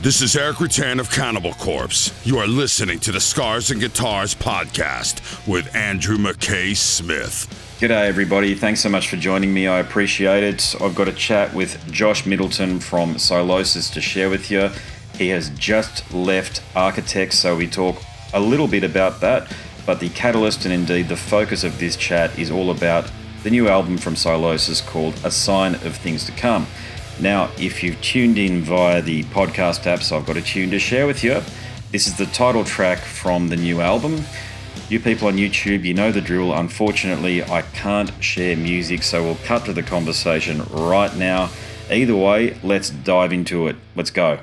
This is Erik Rutan of Cannibal Corpse. You are listening to the Scars and Guitars podcast with Andrew McKay Smith. G'day, everybody. Thanks so much for joining me. I appreciate it. I've got a chat with Josh Middleton from Sylosis to share with you. He has just left Architects, so we talk a little bit about that. But the catalyst and indeed the focus of this chat is all about the new album from Sylosis called A Sign of Things to Come. Now, if you've tuned in via the podcast apps, I've got a tune to share with you. This is the title track from the new album. You people on YouTube, you know the drill. Unfortunately, I can't share music, so we'll cut to the conversation right now. Either way, let's dive into it. Let's go.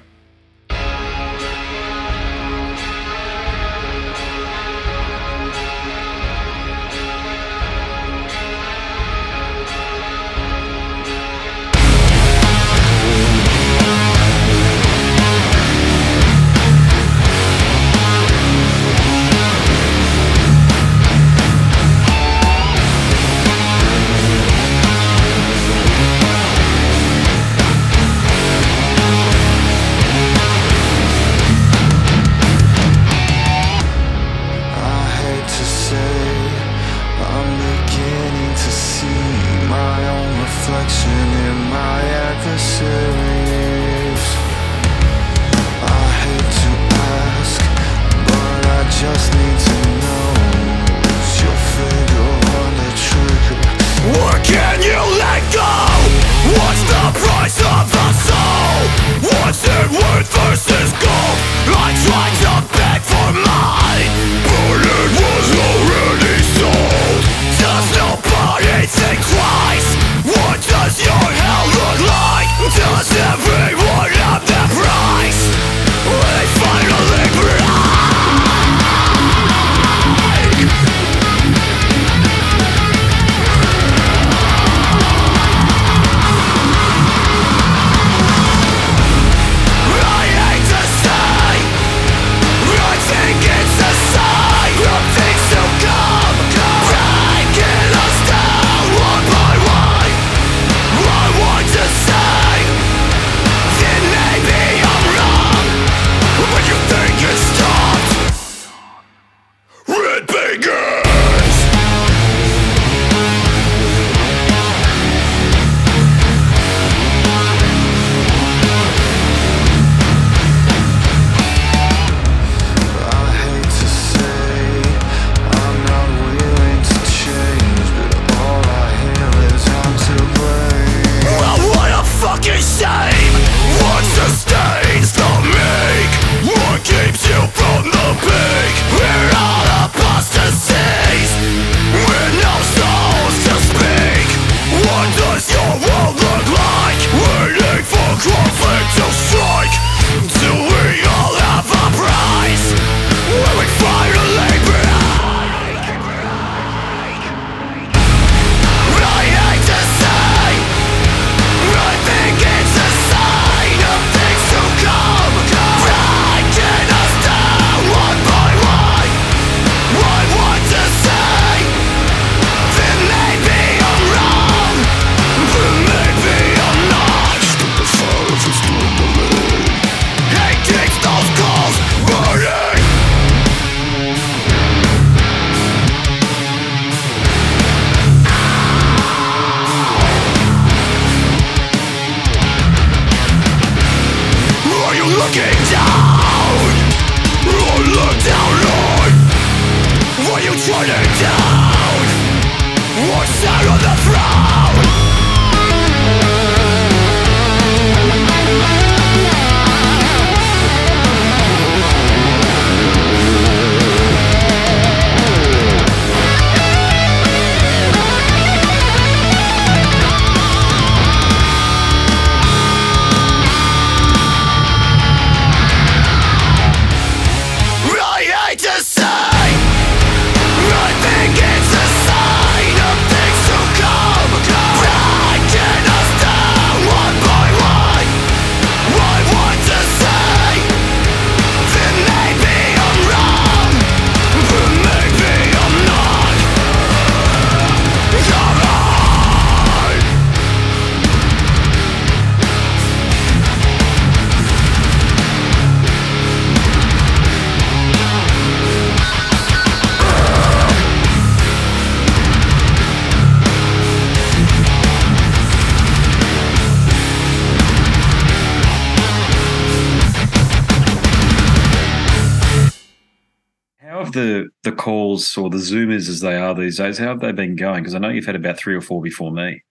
The calls or the Zoomers as they are these days? How have they been going? Because I know you've had about three or four before me.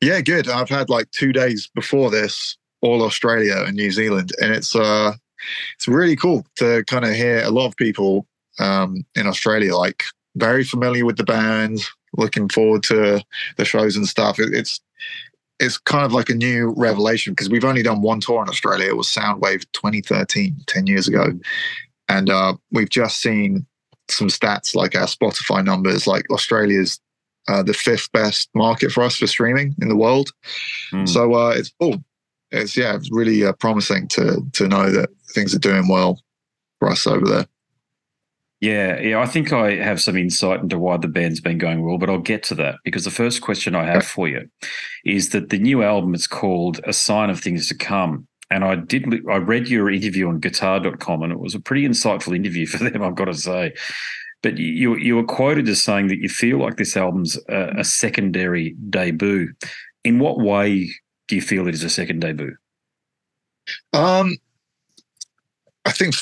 Yeah, good. I've had like two days before this, all Australia and New Zealand, and it's uh, it's really cool to kind of hear a lot of people um, in Australia like very familiar with the band, looking forward to the shows and stuff. It, it's it's kind of like a new revelation because we've only done one tour in Australia. It was Soundwave 2013, 10 years ago. And uh, we've just seen some stats like our Spotify numbers, like Australia's uh, the fifth best market for us for streaming in the world. Mm. So uh, it's cool. It's yeah, it's really uh, promising to to know that things are doing well for us over there. Yeah, yeah, I think I have some insight into why the band's been going well, but I'll get to that because the first question I have for you is that the new album is called A Sign of Things to Come. And I did I read your interview on guitar.com and it was a pretty insightful interview for them, I've got to say. But you you were quoted as saying that you feel like this album's a, a secondary debut. In what way do you feel it is a second debut? Um I think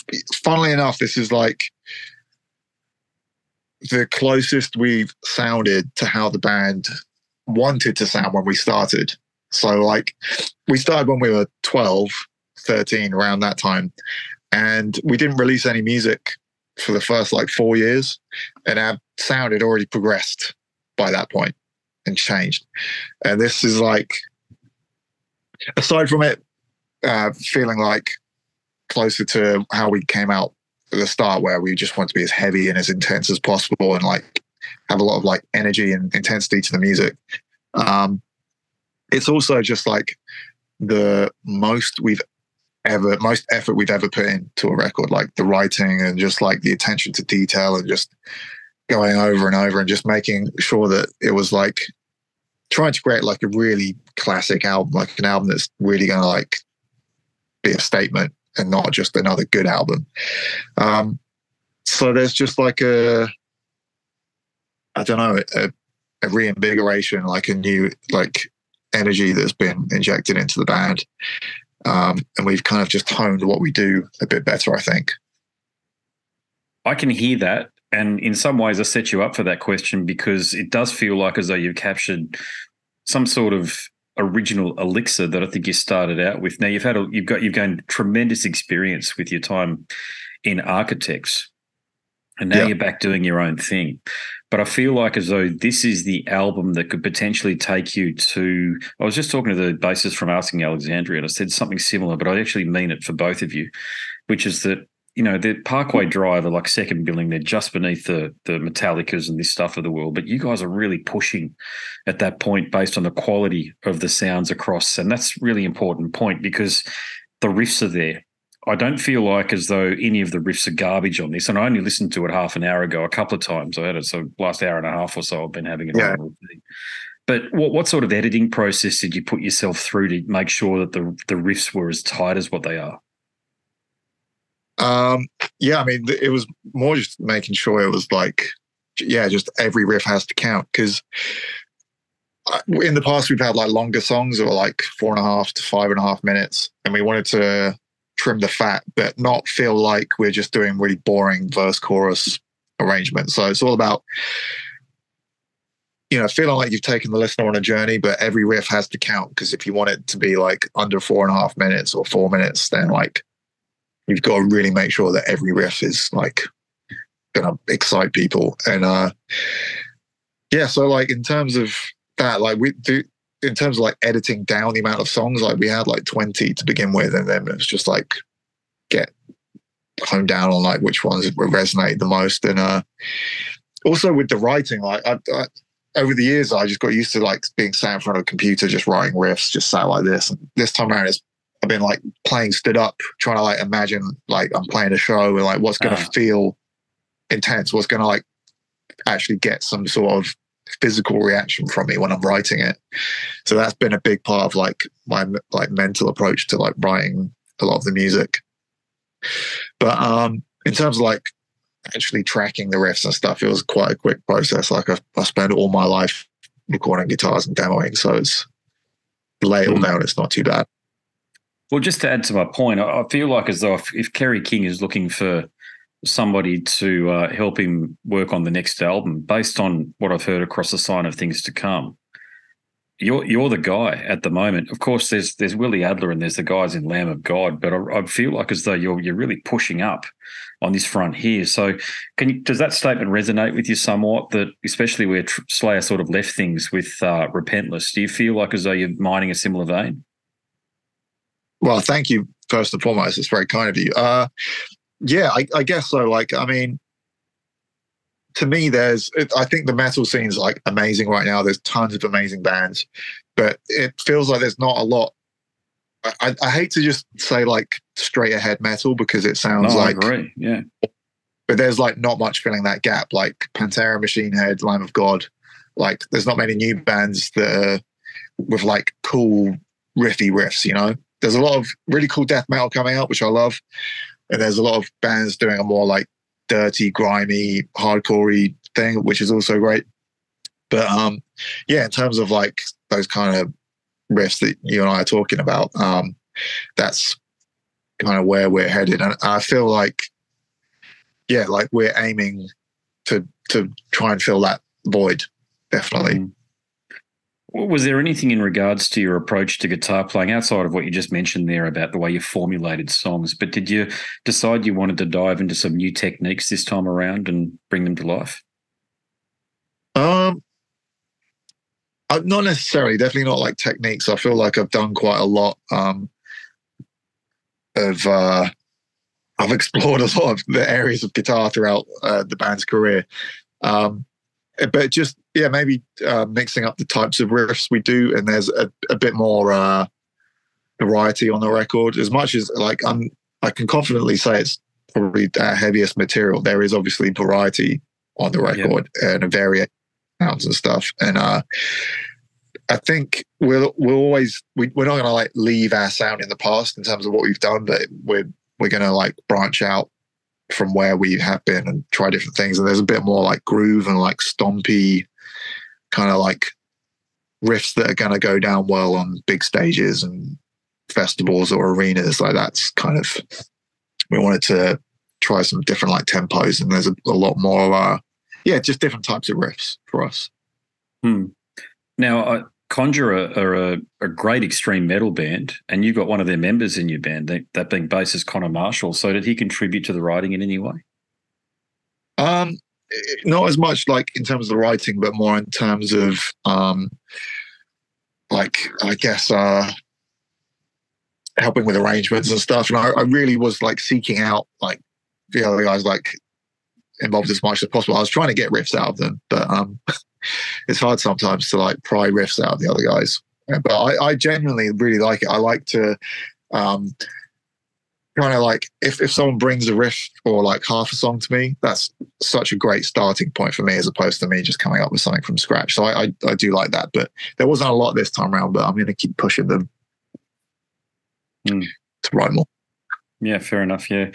funnily enough, this is like the closest we've sounded to how the band wanted to sound when we started. So, like, we started when we were 12, 13, around that time. And we didn't release any music for the first like four years. And our sound had already progressed by that point and changed. And this is like, aside from it uh, feeling like closer to how we came out at the start where we just want to be as heavy and as intense as possible and like have a lot of like energy and intensity to the music. Um, it's also just like the most we've ever most effort we've ever put into a record like the writing and just like the attention to detail and just going over and over and just making sure that it was like trying to create like a really classic album like an album that's really going to like be a statement and not just another good album. Um, so there's just like a, I don't know, a, a reinvigoration, like a new like energy that's been injected into the band. Um, and we've kind of just honed what we do a bit better, I think. I can hear that. And in some ways, I set you up for that question because it does feel like as though you've captured some sort of original elixir that I think you started out with. Now you've had a, you've got you've gained tremendous experience with your time in Architects, and now you're back doing your own thing. But I feel like as though this is the album that could potentially take you to. I was just talking to the bassist from Asking Alexandria, and I said something similar, but I actually mean it for both of you, which is that you know, the Parkway Drive are like second billing. They're just beneath the the Metallicas and this stuff of the world. But you guys are really pushing at that point based on the quality of the sounds across. And that's really important point because the riffs are there. I don't feel like as though any of the riffs are garbage on this. And I only listened to it half an hour ago, a couple of times. I had it so last hour and a half or so I've been having it yeah. But what, what sort of editing process did you put yourself through to make sure that the the riffs were as tight as what they are? Um, yeah, I mean, it was more just making sure it was like, yeah, just every riff has to count because in the past we've had like longer songs that were like four and a half to five and a half minutes, and we wanted to trim the fat, but not feel like we're just doing really boring verse chorus arrangements. So it's all about you know, feeling like you've taken the listener on a journey, but every riff has to count because if you want it to be like under four and a half minutes or four minutes, then like you've got to really make sure that every riff is like gonna excite people. And uh yeah, so like in terms of that, like we do in terms of like editing down the amount of songs, like we had like 20 to begin with, and then it's just like get home down on like which ones resonate the most. And uh also with the writing, like I, I over the years, I just got used to like being sat in front of a computer, just writing riffs, just sat like this. And this time around, it's I've been like playing stood up, trying to like imagine like I'm playing a show and like what's going to uh. feel intense, what's going to like actually get some sort of physical reaction from me when I'm writing it. So that's been a big part of like my like mental approach to like writing a lot of the music. But um in terms of like actually tracking the riffs and stuff, it was quite a quick process. Like I, I spent all my life recording guitars and demoing, so it's lay it all down. It's not too bad. Well, just to add to my point, I feel like as though if, if Kerry King is looking for somebody to uh, help him work on the next album, based on what I've heard across the sign of things to come, you're you're the guy at the moment. Of course, there's there's Willie Adler and there's the guys in Lamb of God, but I, I, feel like as though you're you're really pushing up on this front here. So, can you, does that statement resonate with you somewhat? That especially where Slayer sort of left things with uh, Repentless, do you feel like as though you're mining a similar vein? Well, thank you first and foremost. It's very kind of you. Uh, yeah, I, I guess so. Like, I mean, to me, there's, I think the metal scene's like amazing right now. There's tons of amazing bands, but it feels like there's not a lot. I, I hate to just say like straight ahead metal because it sounds no, like, yeah. But there's like not much filling that gap. Like Pantera, Machine Head, Lamb of God. Like, there's not many new bands that are with like cool riffy riffs. You know, there's a lot of really cool death metal coming out, which I love, and there's a lot of bands doing a more like dirty, grimy, hardcorey thing, which is also great. But um, yeah, in terms of like those kind of riffs that you and I are talking about, um, that's kind of where we're headed. And I feel like, yeah, like we're aiming to to try and fill that void, definitely. Mm. Was there anything in regards to your approach to guitar playing outside of what you just mentioned there about the way you formulated songs? But did you decide you wanted to dive into some new techniques this time around and bring them to life? Um, not necessarily. Definitely not like techniques. I feel like I've done quite a lot um, of. Uh, I've explored a lot of the areas of guitar throughout uh, the band's career. Um, but just yeah, maybe uh, mixing up the types of riffs we do, and there's a, a bit more uh, variety on the record. As much as like I'm, I can confidently say it's probably our heaviest material. There is obviously variety on the record yeah. and a variation of sounds and stuff. And uh, I think we'll we'll always we, we're not going to like leave our sound in the past in terms of what we've done, but we're we're going to like branch out from where we have been and try different things. And there's a bit more like groove and like stompy kind of like riffs that are going to go down well on big stages and festivals or arenas. Like that's kind of, we wanted to try some different like tempos and there's a, a lot more, uh, yeah, just different types of riffs for us. Hmm. Now, uh, Conjurer are a, a, great extreme metal band, and you've got one of their members in your band, that, that being bassist Conor Marshall. So, did he contribute to the writing in any way? Um, not as much like in terms of the writing, but more in terms of um, like I guess uh, helping with arrangements and stuff. And I, I really was like seeking out like the other guys like involved as much as possible. I was trying to get riffs out of them, but um, it's hard sometimes to like pry riffs out of the other guys. But I, I genuinely really like it. I like to um, kind of like if, if someone brings a riff or like half a song to me, that's such a great starting point for me as opposed to me just coming up with something from scratch. So I, I, I do like that. But there wasn't a lot this time around, but I'm going to keep pushing them mm. to write more. Yeah, fair enough. Yeah.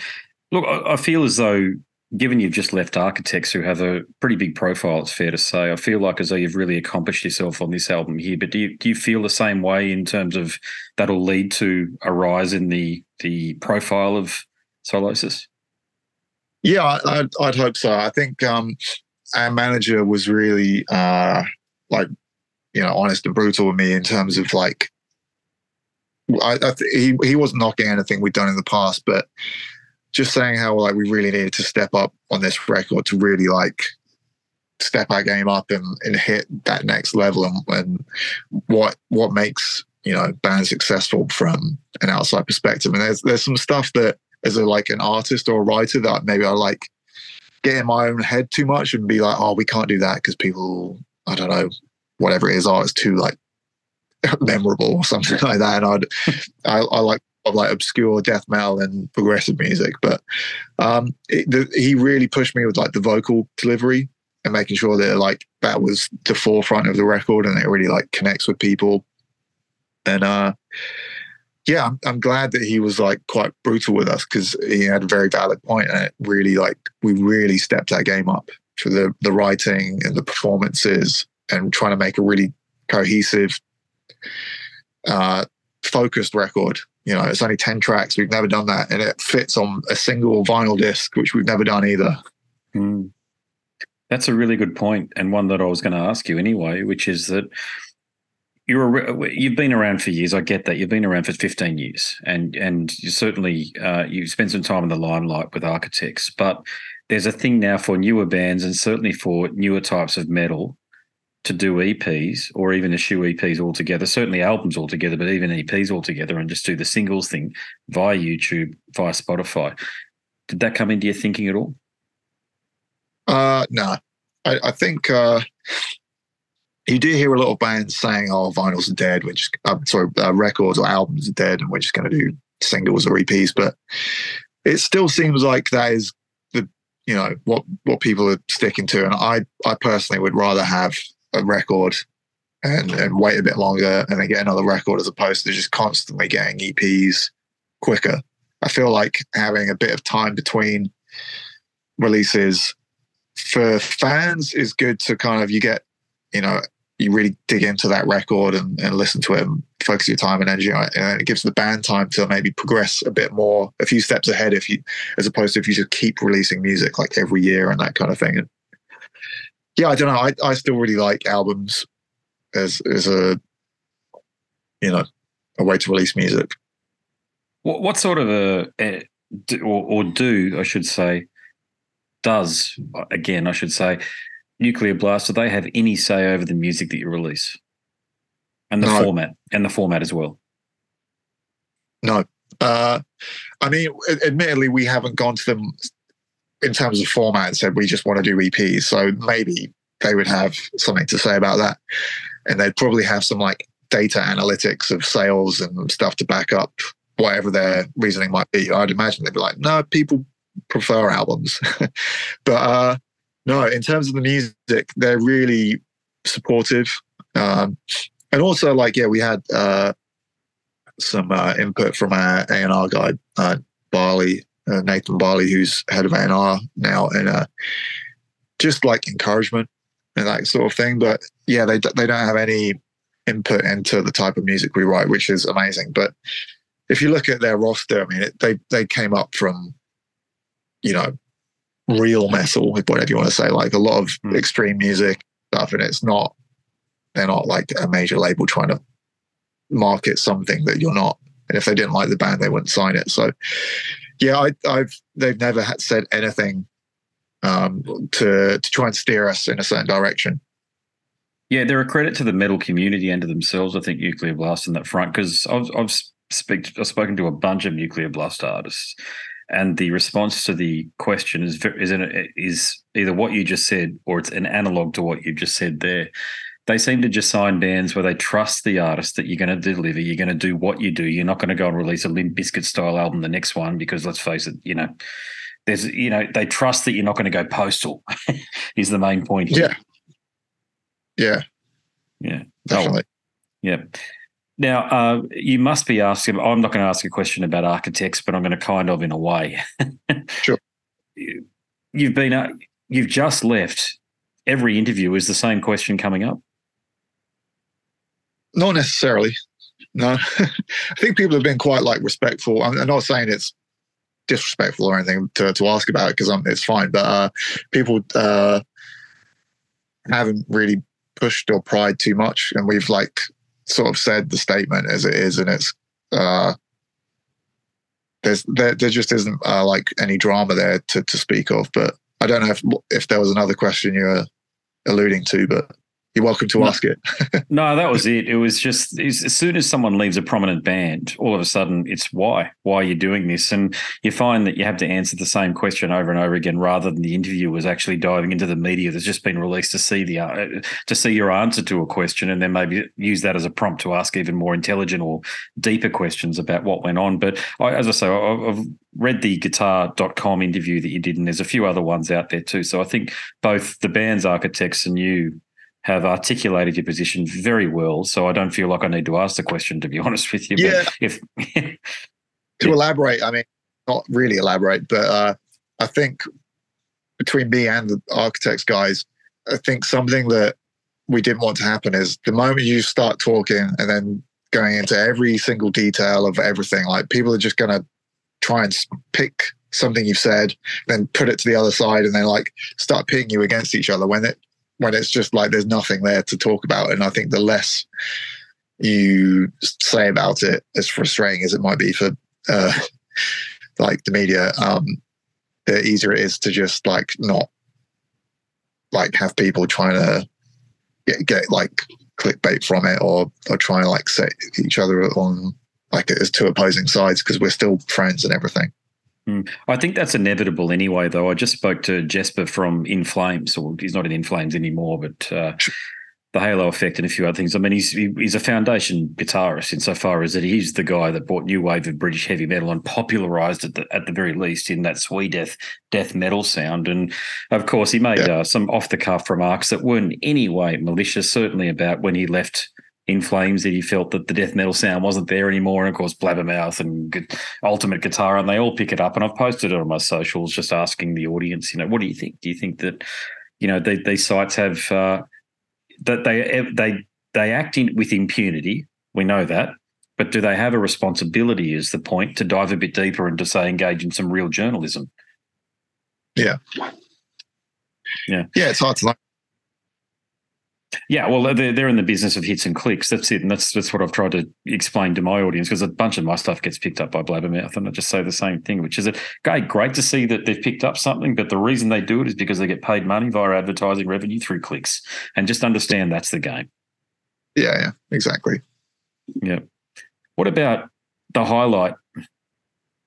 Look, I, I feel as though given you've just left Architects, who have a pretty big profile, it's fair to say. I feel like as though you've really accomplished yourself on this album here. But do you do you feel the same way in terms of that'll lead to a rise in the the profile of Sylosis? Yeah, I'd, I'd hope so. I think um, our manager was really uh, like you know honest and brutal with me in terms of like I, I th- he he wasn't knocking anything we'd done in the past, but just saying how like we really needed to step up on this record to really like step our game up and, and hit that next level and, and what what makes you know bands successful from an outside perspective. And there's there's some stuff that as a like an artist or a writer that maybe I like get in my own head too much and be like oh we can't do that because people I don't know whatever it is oh it's too like memorable or something like that. And I'd I, I like of like obscure death metal and progressive music. But um, it, the, he really pushed me with like the vocal delivery and making sure that like that was the forefront of the record and it really like connects with people. And uh, yeah, I'm, I'm glad that he was like quite brutal with us because he had a very valid point and it really like we really stepped our game up for the the writing and the performances and trying to make a really cohesive uh, focused record You know, it's only 10 tracks. We've never done that. And it fits on a single vinyl disc, which we've never done either. Mm. That's a really good point, and one that I was going to ask you anyway, which is that you're you've been around for years. I get that you've been around for 15 years, and and you certainly uh, you spent some time in the limelight with Architects. But there's a thing now for newer bands, and certainly for newer types of metal, to do EPs or even issue EPs altogether. Certainly albums altogether, but even EPs altogether, and just do the singles thing via YouTube, via Spotify. Did that come into your thinking at all? Uh, no, I, I think uh, you do hear a lot of bands saying, "Oh, vinyls are dead," which I'm sorry, uh, records or albums are dead, and we're just going to do singles or EPs. But it still seems like that is the you know what what people are sticking to, and I I personally would rather have a record and and wait a bit longer and then get another record as opposed to just constantly getting EPs quicker. I feel like having a bit of time between releases for fans is good to kind of you get you know you really dig into that record and, and listen to it and focus your time and energy on it. And it gives the band time to maybe progress a bit more a few steps ahead if you as opposed to if you just keep releasing music like every year and that kind of thing. and yeah i don't know i, I still really like albums as as a you know a way to release music what, what sort of a, a or, or do i should say does, again, I should say, Nuclear Blast, do they have any say over the music that you release? And the no. format, and the format as well? No. Uh, I mean, admittedly, we haven't gone to them in terms of format and said we just want to do EPs. So maybe they would have something to say about that. And they'd probably have some like data analytics of sales and stuff to back up whatever their reasoning might be. I'd imagine they'd be like, no, people prefer albums. but uh, no, in terms of the music, they're really supportive. Um, and also, like, yeah, we had uh, some uh, input from our A&R guy, uh, Barley, uh, Nathan Barley, who's head of A&R now, and uh, just like encouragement and that sort of thing. But yeah, they they don't have any input into the type of music we write, which is amazing. But if you look at their roster, I mean, it, they they came up from you know, real metal, whatever you want to say, like a lot of mm. extreme music stuff. And it's not, they're not like a major label trying to market something that you're not. And if they didn't like the band, they wouldn't sign it. So, yeah, I, have they've never said anything um, to to try and steer us in a certain direction. Yeah, they're a credit to the metal community and to themselves. I think Nuclear Blast in that front because I've I've, speak, I've spoken to a bunch of Nuclear Blast artists, and the response to the question is is is either what you just said or it's an analog to what you just said there. They seem to just sign bands where they trust the artist that you're going to deliver. You're going to do what you do. You're not going to go and release a Limp Bizkit style album the next one because let's face it, you know, there's you know they trust that you're not going to go postal. is the main point here. Yeah. Yeah. Yeah. Definitely. Oh, yeah. Now, uh, you must be asking, I'm not going to ask a question about architects, but I'm going to kind of in a way. sure. You've been, uh, you've just left. Every interview is the same question coming up. Not necessarily. No, I think people have been quite like respectful. I'm, I'm not saying it's disrespectful or anything to, to ask about it because it's fine, but uh, people uh, haven't really pushed or pried too much, and we've like sort of said the statement as it is, and it's uh, there's there, there just isn't uh, like any drama there to, to speak of. But I don't know if if there was another question you're alluding to, but you're welcome to no, ask it. no, that was it. It was just as soon as someone leaves a prominent band, all of a sudden it's why? Why are you doing this? And you find that you have to answer the same question over and over again, rather than the interviewer was actually diving into the media that's just been released to see the uh, to see your answer to a question, and then maybe use that as a prompt to ask even more intelligent or deeper questions about what went on. But I, as I say, I've read the guitar.com interview that you did, and there's a few other ones out there too. So I think both the band's architects and you have articulated your position very well. So I don't feel like I need to ask the question, to be honest with you. Yeah. But if to elaborate, I mean, not really elaborate, but uh, I think between me and the architects guys, I think something that we didn't want to happen is the moment you start talking and then going into every single detail of everything. Like people are just going to try and pick something you've said, then put it to the other side, and then like start pitting you against each other when it when it's just like there's nothing there to talk about. And I think the less you say about it, as frustrating as it might be for uh, like the media, um, the easier it is to just like not like have people trying to get, get like clickbait from it or or try and like set each other on like as two opposing sides because we're still friends and everything. Mm. I think that's inevitable anyway, though. I just spoke to Jesper from In Flames, or he's not in In Flames anymore, but uh, the Halo Effect and a few other things. I mean, he's he's a foundation guitarist insofar as that he's the guy that brought new wave of British heavy metal and popularized it at the very least in that sweet death death metal sound. And of course, he made yeah. uh, some off the cuff remarks that weren't in any way malicious. Certainly about when he left in flames that he felt that the death metal sound wasn't there anymore. And of course, Blabbermouth and Ultimate Guitar, and they all pick it up. And I've posted it on my socials, just asking the audience, you know, what do you think? Do you think that, you know, they, these sites have uh, that they they they act in, with impunity? We know that, but do they have a responsibility? Is the point to dive a bit deeper and to say engage in some real journalism? Yeah. Yeah. Yeah, it's hard to. Yeah, well, they're, they're in the business of hits and clicks. That's it, and that's that's what I've tried to explain to my audience because a bunch of my stuff gets picked up by Blabbermouth, and I just say the same thing, which is that great, great to see that they've picked up something, but the reason they do it is because they get paid money via advertising revenue through clicks, and just understand that's the game. Yeah, yeah, exactly. Yeah. What about the highlight?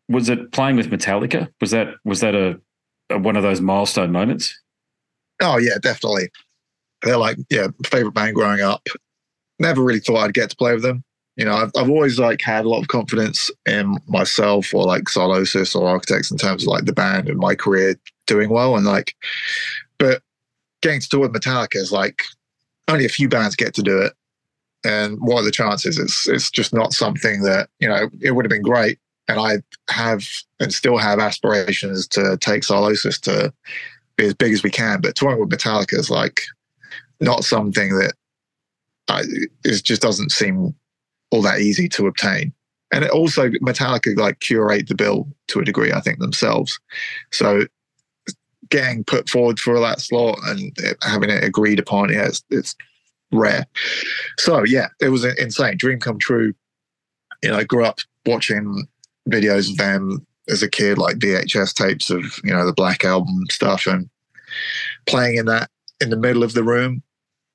Was it playing with Metallica? Was that was that a, a one of those milestone moments? Oh yeah, definitely they're like, yeah, favorite band growing up. Never really thought I'd get to play with them. You know, I've, I've always like had a lot of confidence in myself or like Sylosis or Architects in terms of like the band and my career doing well. And like, but getting to tour with Metallica is like only a few bands get to do it. And what are the chances? It's it's just not something that, you know, it would have been great. And I have and still have aspirations to take Sylosis to be as big as we can. But touring with Metallica is like not something that I, it just doesn't seem all that easy to obtain. And it also Metallica like curate the bill to a degree, I think themselves. So getting put forward for that slot and having it agreed upon, yeah, it's, it's rare. So yeah, it was insane, dream come true. You know, I grew up watching videos of them as a kid, like VHS tapes of you know the Black Album stuff, and playing in that in the middle of the room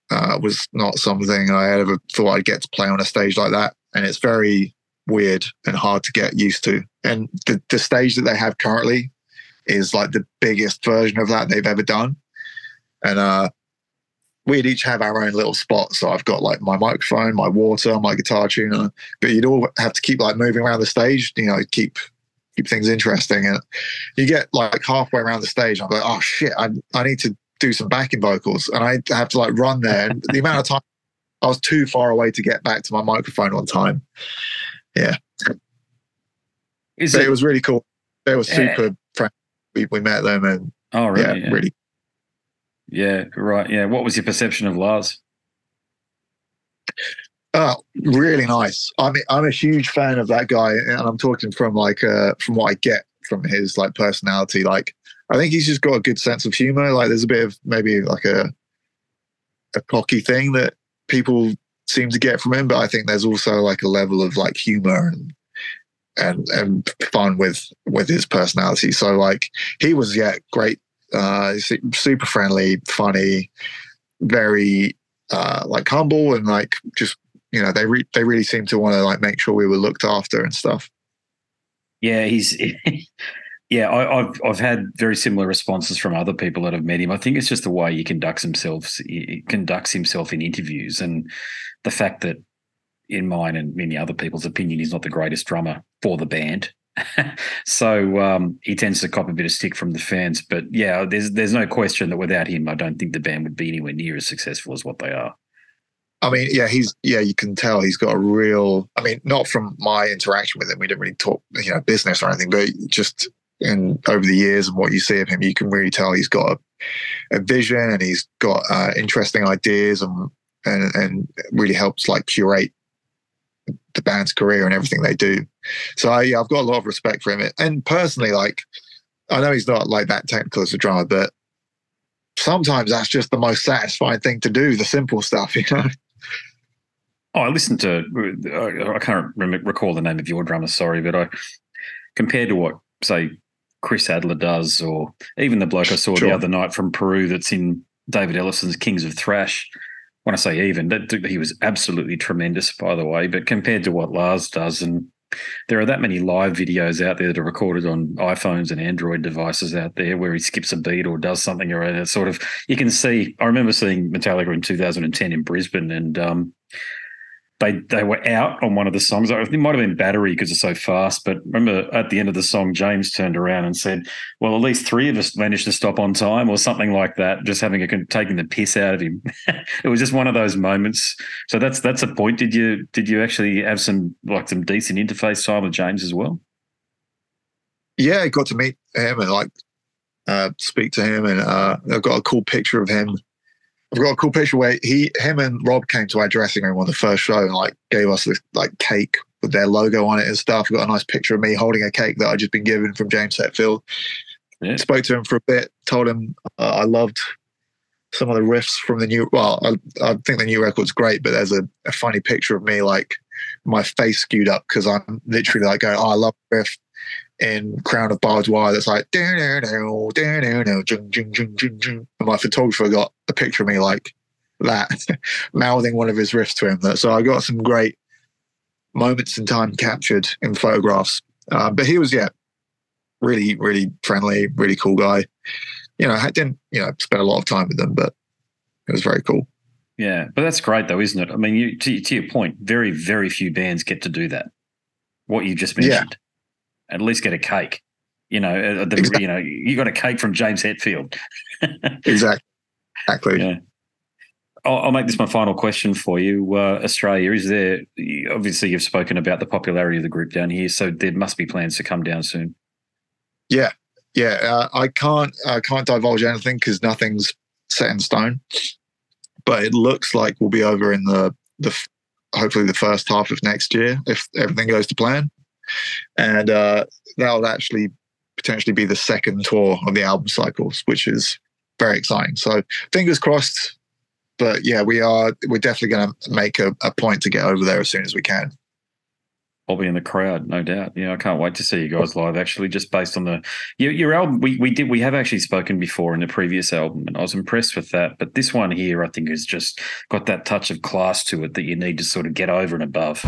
uh, was not something I ever thought I'd get to play on a stage like that. And it's very weird and hard to get used to. And the, the stage that they have currently is like the biggest version of that they've ever done. And uh, we'd each have our own little spot. So I've got like my microphone, my water, my guitar tuner, but you'd all have to keep like moving around the stage, you know, keep keep things interesting. And you get like halfway around the stage, I'm like, oh shit, I, I need to do some backing vocals, and I have to like run there. And the amount of time I was too far away to get back to my microphone on time. Yeah, Is it, it was really cool. They were super friendly. We, we met them, and oh, really? Yeah, yeah, really. Yeah, right. Yeah. What was your perception of Lars? Oh, really nice. I mean, I'm a huge fan of that guy, and I'm talking from like uh, from what I get from his like personality. Like, I think he's just got a good sense of humor. Like there's a bit of maybe like a a cocky thing that people seem to get from him, but I think there's also like a level of like humor and and and fun with with his personality. So like he was yeah great, uh, super friendly, funny, very uh, like humble and like just you know they re- they really seem to want to like make sure we were looked after and stuff. Yeah, he's Yeah, I, have I've had very similar responses from other people that have met him. I think it's just the way he conducts himself. He conducts himself in interviews, and the fact that, in mine and many other people's opinion, he's not the greatest drummer for the band. so um, he tends to cop a bit of stick from the fans. But yeah, there's there's no question that without him, I don't think the band would be anywhere near as successful as what they are. I mean, yeah, he's yeah, you can tell he's got a real. I mean, not from my interaction with him, we didn't really talk, you know, business or anything, but just and over the years and what you see of him, you can really tell he's got a, a vision and he's got uh, interesting ideas and, and and really helps like curate the band's career and everything they do. So I, yeah, I've got a lot of respect for him. And personally, like I know he's not like that technical as a drummer, but sometimes that's just the most satisfying thing to do, the simple stuff, you know. Oh, I listened to. I can't recall the name of your drummer. Sorry, but I compared to what say Chris Adler does, or even the bloke I saw sure. the other night from Peru that's in David Ellefson's Kings of Thrash. When I say even, that he was absolutely tremendous, by the way. But compared to what Lars does, and there are that many live videos out there that are recorded on iPhones and Android devices out there where he skips a beat or does something or that sort of. You can see. I remember seeing Metallica in 2010 in Brisbane, and um, they they were out on one of the songs. It might have been Battery because it's so fast. But remember, at the end of the song, James turned around and said, "Well, at least three of us managed to stop on time, or something like that." Just having a taking the piss out of him. it was just one of those moments. So that's that's a point. Did you did you actually have some like some decent interface time with James as well? Yeah, I got to meet him and like uh, speak to him, and uh, I've got a cool picture of him I've got a cool picture where he, him, and Rob came to our dressing room on the first show and like gave us this like cake with their logo on it and stuff. I've got a nice picture of me holding a cake that I'd just been given from James Hetfield. Yeah. Spoke to him for a bit, told him uh, I loved some of the riffs from the new. Well, I, I think the new record's great, but there's a, a funny picture of me like my face skewed up because I'm literally like going, "Oh, I love riff," in Crown of Barbed Wire that's like, and my photographer got a picture of me like that, mouthing one of his riffs to him. So I got some great moments in time captured in photographs. Uh, but he was, yeah, really, really friendly, really cool guy. You know, I didn't, you know, spend a lot of time with them, but it was very cool. Yeah, but that's great though, isn't it? I mean, you, to, to your point, very, very few bands get to do that. What you just mentioned. Yeah at least get a cake. You know, the, exactly. you know, you got a cake from James Hetfield. exactly. Exactly. Yeah. I'll, I'll, make this my final question for you. Uh, Australia, is there, obviously, you've spoken about the popularity of the group down here, so there must be plans to come down soon. Yeah. Yeah. Uh, I can't, I can't divulge anything because nothing's set in stone, but it looks like we'll be over in the, the, hopefully the first half of next year if everything goes to plan and uh, that'll actually potentially be the second tour of the album cycles, which is very exciting. So fingers crossed. But yeah, we are we're definitely going to make a, a point to get over there as soon as we can. I'll be in the crowd, no doubt. Yeah, I can't wait to see you guys live. Actually, just based on the your, your album, we we did we have actually spoken before in the previous album, and I was impressed with that. But this one here, I think, has just got that touch of class to it that you need to sort of get over and above.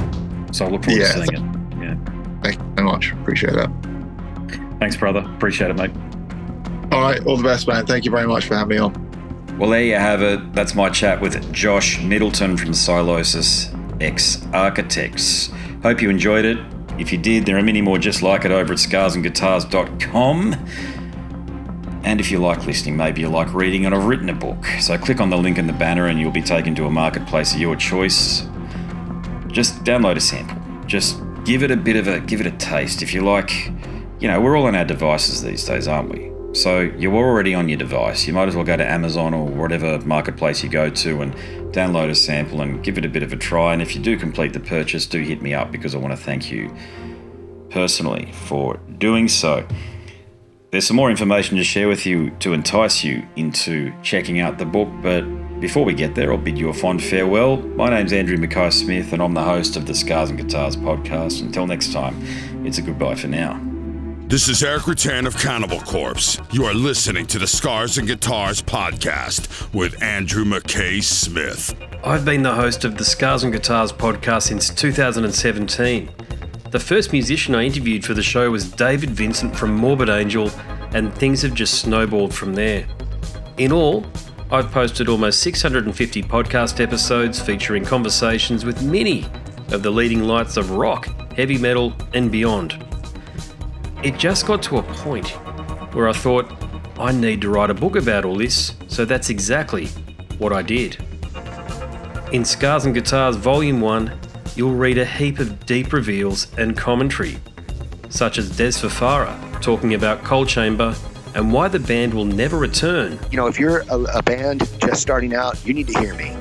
So I look forward yeah, to seeing it. Yeah. Thank you so much. Appreciate that. Thanks, brother. Appreciate it, mate. All right. All the best, man. Thank you very much for having me on. Well, there you have it. That's my chat with Josh Middleton from Sylosis X Architects. Hope you enjoyed it. If you did, there are many more just like it over at scarsandguitars.com. And if you like listening, maybe you like reading and I've written a book. So click on the link in the banner and you'll be taken to a marketplace of your choice. Just download a sample. Just give it a bit of a give it a taste. If you like, you know, we're all on our devices these days, aren't we? So you're already on your device. You might as well go to Amazon or whatever marketplace you go to and download a sample and give it a bit of a try. And if you do complete the purchase, do hit me up because I want to thank you personally for doing so. There's some more information to share with you to entice you into checking out the book, but before we get there, I'll bid you a fond farewell. My name's Andrew Mackay Smith, and I'm the host of the Scars and Guitars podcast. Until next time, it's a goodbye for now. This is Erik Rutan of Cannibal Corpse. You are listening to the Scars and Guitars podcast with Andrew McKay Smith. I've been the host of the Scars and Guitars podcast since 2017. The first musician I interviewed for the show was David Vincent from Morbid Angel, and things have just snowballed from there. In all, I've posted almost 650 podcast episodes featuring conversations with many of the leading lights of rock, heavy metal, and beyond. It just got to a point where I thought, I need to write a book about all this, so that's exactly what I did. In Scars and Guitars Volume 1, you'll read a heap of deep reveals and commentary, such as Dez Fafara talking about Coal Chamber and why the band will never return. You know, if you're a, a band just starting out, you need to hear me.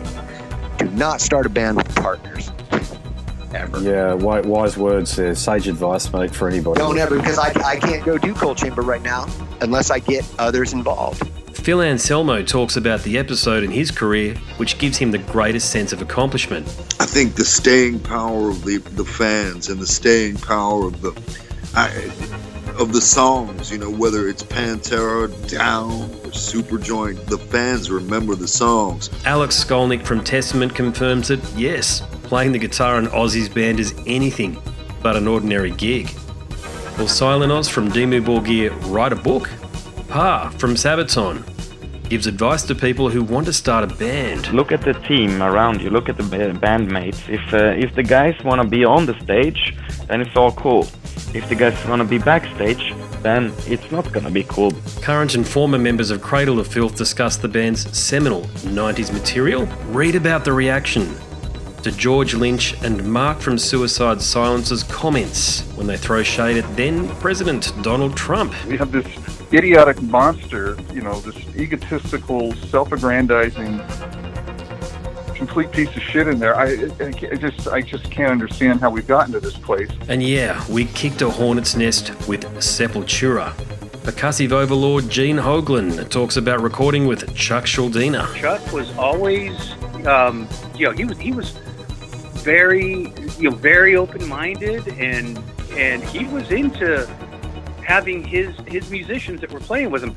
Do not start a band with partners. ever. Yeah, wise words there. Sage advice, mate, for anybody. Don't ever, because I, I can't go do Coal Chamber right now unless I get others involved. Phil Anselmo talks about the episode in his career which gives him the greatest sense of accomplishment. I think the staying power of the, the fans and the staying power of the I, of the songs, you know, whether it's Pantera, Down, or Superjoint, the fans remember the songs. Alex Skolnick from Testament confirms that yes, playing the guitar in Ozzy's band is anything but an ordinary gig. Will Silenoz from Dimmu Borgir write a book? Pär from Sabaton gives advice to people who want to start a band. Look at the team around you. Look at the bandmates. If uh, if the guys want to be on the stage, then it's all cool. If the guys want to be backstage, then it's not gonna be cool. Current and former members of Cradle of Filth discuss the band's seminal 90s material. Read about the reaction to George Lynch and Mark from Suicide Silence's comments when they throw shade at then President Donald Trump. We have this idiotic monster, you know, this egotistical, self-aggrandizing, complete piece of shit in there. I, I, just, I just can't understand how we've gotten to this place. And yeah, we kicked a hornet's nest with Sepultura. Percussive overlord Gene Hoglan talks about recording with Chuck Schuldiner. Chuck was always, um, you know, he was he was very, you know, very open-minded, and and he was into having his his musicians that were playing with him